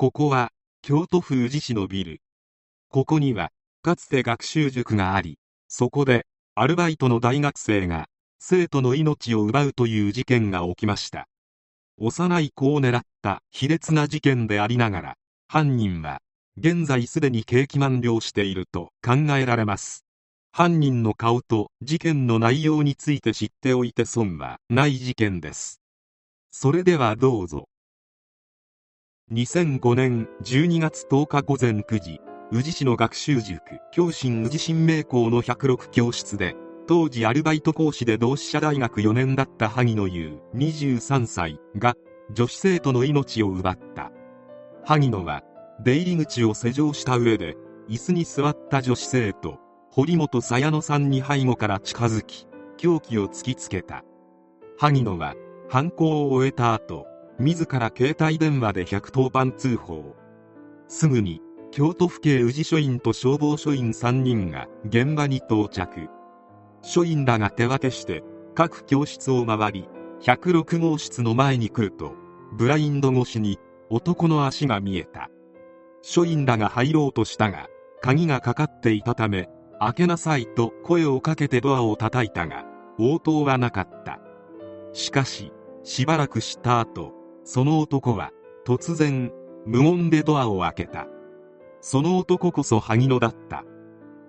ここは京都府宇治市のビル。ここにはかつて学習塾がありそこでアルバイトの大学生が生徒の命を奪うという事件が起きました。幼い子を狙った卑劣な事件でありながら犯人は現在すでに刑期満了していると考えられます。犯人の顔と事件の内容について知っておいて損はない事件です。それではどうぞ。2005年12月10日午前9時宇治市の学習塾教心宇治新名校の106教室で当時アルバイト講師で同志社大学4年だった萩野優23歳が女子生徒の命を奪った。萩野は出入り口を施錠した上で椅子に座った女子生徒堀本さやのさんに背後から近づき凶器を突きつけた。萩野は犯行を終えた後自ら携帯電話で110番通報。すぐに京都府警宇治署員と消防署員3人が現場に到着。署員らが手分けして各教室を回り106号室の前に来るとブラインド越しに男の足が見えた。署員らが入ろうとしたが鍵がかかっていたため開けなさいと声をかけてドアを叩いたが応答はなかった。しかししばらくした後その男は突然無言でドアを開けた。その男こそ萩野だった。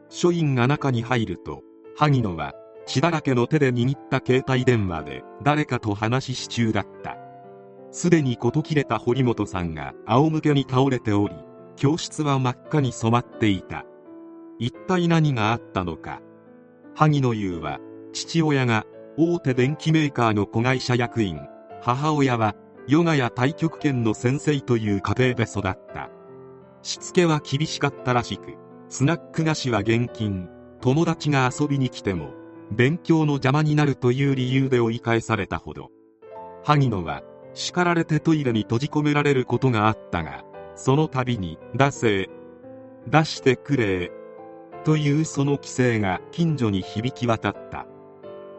署員が中に入ると萩野は血だらけの手で握った携帯電話で誰かと話し中だった。すでに事切れた堀本さんが仰向けに倒れており教室は真っ赤に染まっていた。一体何があったのか。萩野優は父親が大手電機メーカーの子会社役員母親はヨガや太極拳の先生という家庭で育った。しつけは厳しかったらしくスナック菓子は現金友達が遊びに来ても勉強の邪魔になるという理由で追い返されたほど。萩野は叱られてトイレに閉じ込められることがあったがその度に「出せ出してくれ」というその規制が近所に響き渡った。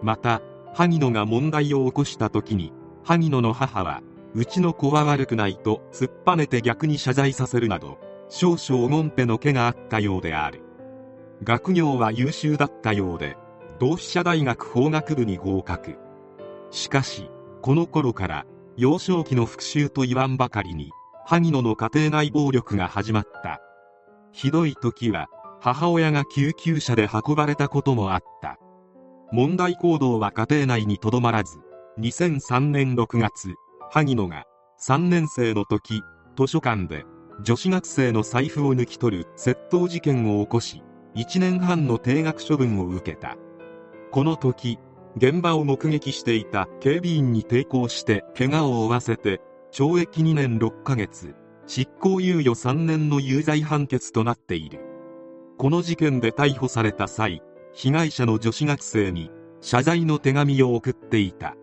また萩野が問題を起こした時に萩野の母はうちの子は悪くないと突っぱねて逆に謝罪させるなど少々おもんぺの毛があったようである。学業は優秀だったようで同志社大学法学部に合格。しかしこの頃から幼少期の復讐と言わんばかりに萩野の家庭内暴力が始まった。ひどい時は母親が救急車で運ばれたこともあった。問題行動は家庭内にとどまらず2003年6月萩野が3年生の時図書館で女子学生の財布を抜き取る窃盗事件を起こし1年半の定額処分を受けた。この時現場を目撃していた警備員に抵抗して怪我を負わせて懲役2年6ヶ月執行猶予3年の有罪判決となっている。この事件で逮捕された際被害者の女子学生に謝罪の手紙を送っていた。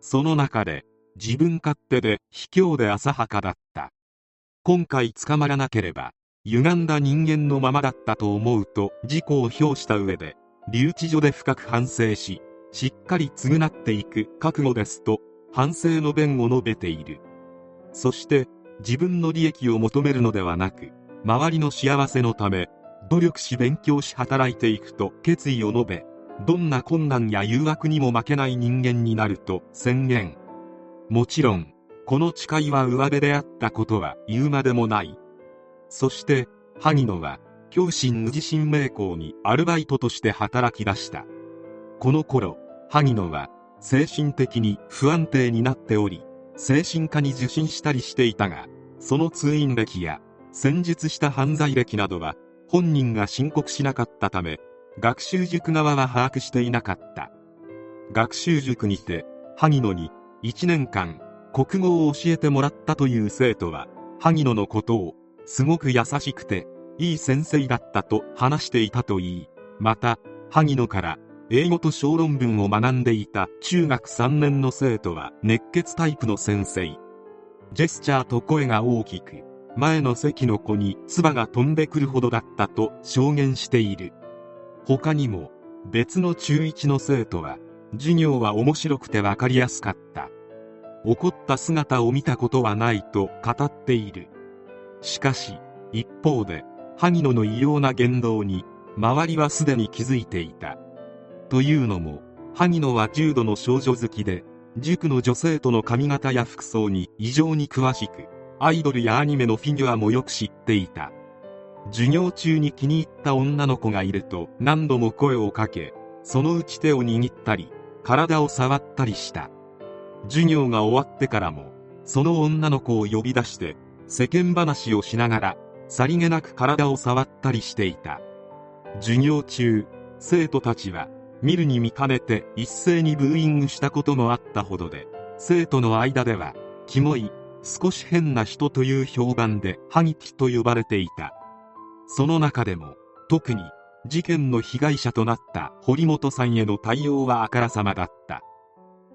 その中で自分勝手で卑怯で浅はかだった。今回捕まらなければ歪んだ人間のままだったと思うと事故を評した上で留置所で深く反省ししっかり償っていく覚悟ですと反省の弁を述べている。そして自分の利益を求めるのではなく周りの幸せのため努力し勉強し働いていくと決意を述べどんな困難や誘惑にも負けない人間になると宣言。もちろんこの誓いは上辺であったことは言うまでもない。そして萩野は教心宇治新名校にアルバイトとして働き出した。この頃萩野は精神的に不安定になっており精神科に受診したりしていたがその通院歴や戦術した犯罪歴などは本人が申告しなかったため学習塾側は把握していなかった。学習塾にて萩野に1年間国語を教えてもらったという生徒は萩野のことをすごく優しくていい先生だったと話していたといい。また萩野から英語と小論文を学んでいた中学3年の生徒は熱血タイプの先生。ジェスチャーと声が大きく前の席の子に唾が飛んでくるほどだったと証言している。他にも別の中1の生徒は授業は面白くて分かりやすかった。怒った姿を見たことはないと語っている。しかし一方で萩野の異様な言動に周りはすでに気づいていた。というのも萩野は重度の少女好きで塾の女性との髪型や服装に異常に詳しくアイドルやアニメのフィギュアもよく知っていた。授業中に気に入った女の子がいると何度も声をかけそのうち手を握ったり体を触ったりした。授業が終わってからもその女の子を呼び出して世間話をしながらさりげなく体を触ったりしていた。授業中生徒たちは見るに見かねて一斉にブーイングしたこともあったほどで生徒の間ではキモい少し変な人という評判でハギキと呼ばれていた。その中でも特に事件の被害者となった堀本さんへの対応はあからさまだった。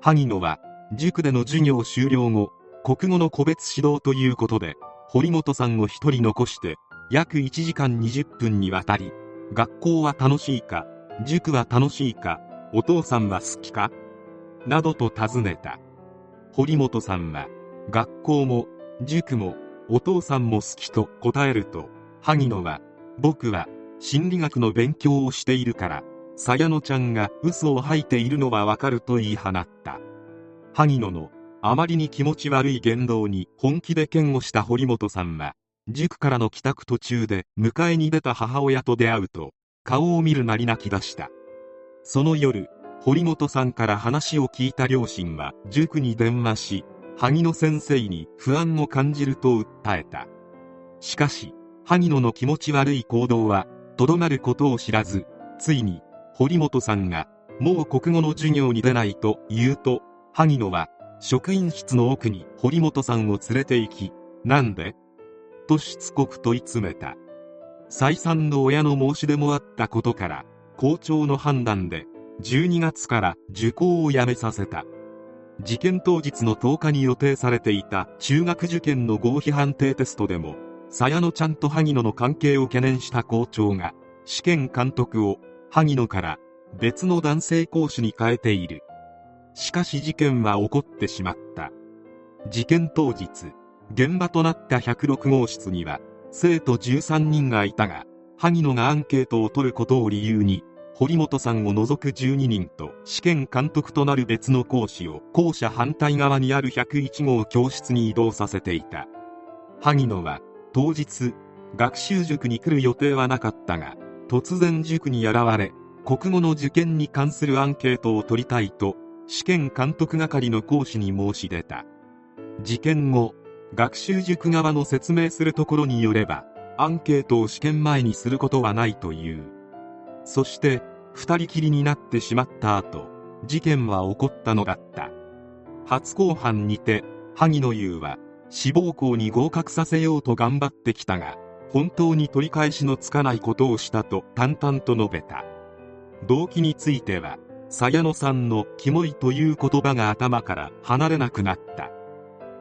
萩野は塾での授業終了後国語の個別指導ということで堀本さんを一人残して約1時間20分にわたり学校は楽しいか塾は楽しいかお父さんは好きかなどと尋ねた。堀本さんは学校も塾もお父さんも好きと答えると萩野は僕は心理学の勉強をしているから鞘野ちゃんが嘘を吐いているのはわかると言い放った。萩野のあまりに気持ち悪い言動に本気で嫌悪した堀本さんは塾からの帰宅途中で迎えに出た母親と出会うと顔を見るなり泣き出した。その夜堀本さんから話を聞いた両親は塾に電話し萩野先生に不安を感じると訴えた。しかし萩野の気持ち悪い行動はとどまることを知らずついに堀本さんがもう国語の授業に出ないと言うと萩野は職員室の奥に堀本さんを連れて行きなんで？としつこく問い詰めた。再三の親の申し出もあったことから校長の判断で12月から受講をやめさせた。事件当日の10日に予定されていた中学受験の合否判定テストでも鞘野ちゃんと萩野の関係を懸念した校長が試験監督を萩野から別の男性講師に変えている。しかし事件は起こってしまった。事件当日現場となった106号室には生徒13人がいたが萩野がアンケートを取ることを理由に堀本さんを除く12人と試験監督となる別の講師を校舎反対側にある101号教室に移動させていた。萩野は当日学習塾に来る予定はなかったが突然塾に現れ国語の受験に関するアンケートを取りたいと試験監督係の講師に申し出た。事件後学習塾側の説明するところによればアンケートを試験前にすることはないという。そして二人きりになってしまった後事件は起こったのだった。初公判にて萩野優は志望校に合格させようと頑張ってきたが本当に取り返しのつかないことをしたと淡々と述べた。動機については鞘野さんのキモいという言葉が頭から離れなくなった。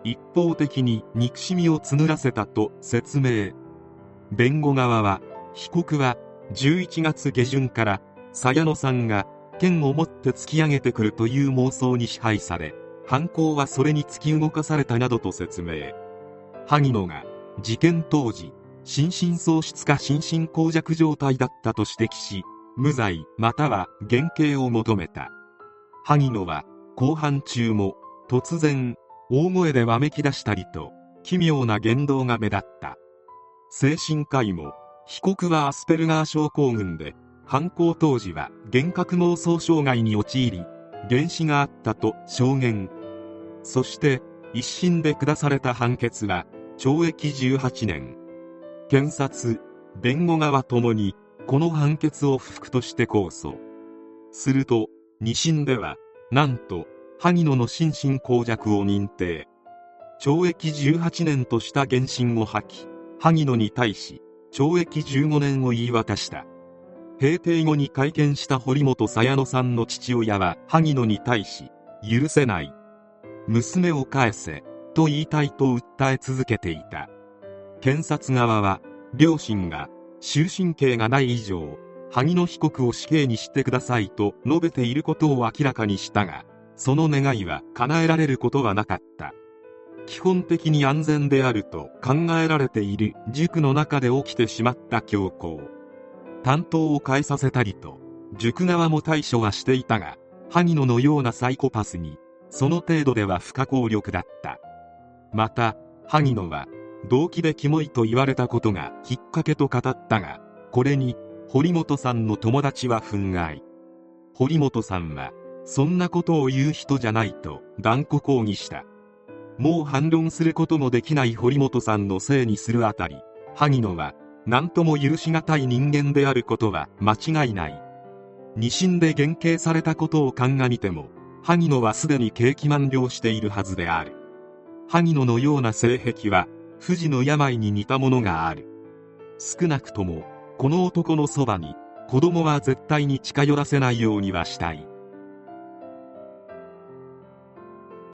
一方的に憎しみを募らせたと説明。弁護側は被告は11月下旬から鞘野さんが剣を持って突き上げてくるという妄想に支配され犯行はそれに突き動かされたなどと説明。萩野が事件当時心神喪失か心神耗弱状態だったと指摘し無罪または減刑を求めた。萩野は公判中も突然大声でわめき出したりと奇妙な言動が目立った。精神科医も被告はアスペルガー症候群で犯行当時は幻覚妄想障害に陥り原子があったと証言。そして一審で下された判決は懲役18年。検察弁護側ともにこの判決を不服として控訴。すると二審ではなんと萩野の心神耗弱を認定。懲役18年とした原審を破棄。萩野に対し懲役15年を言い渡した。閉廷後に会見した堀本鞘野さんの父親は萩野に対し許せない。娘を返せと言いたいと訴え続けていた。検察側は両親が終身刑がない以上萩野被告を死刑にしてくださいと述べていることを明らかにしたがその願いは叶えられることはなかった。基本的に安全であると考えられている塾の中で起きてしまった強行。担当を変えさせたりと塾側も対処はしていたが萩野のようなサイコパスにその程度では不可抗力だった。また萩野は動機でキモいと言われたことがきっかけと語ったがこれに堀本さんの友達は憤慨。堀本さんはそんなことを言う人じゃないと断固抗議した。もう反論することもできない堀本さんのせいにするあたり萩野は何とも許しがたい人間であることは間違いない。二審で減刑されたことを鑑みても萩野はすでに刑期満了しているはずである。萩野のような性癖は不治の病に似たものがある。少なくともこの男のそばに子供は絶対に近寄らせないようにはしたい。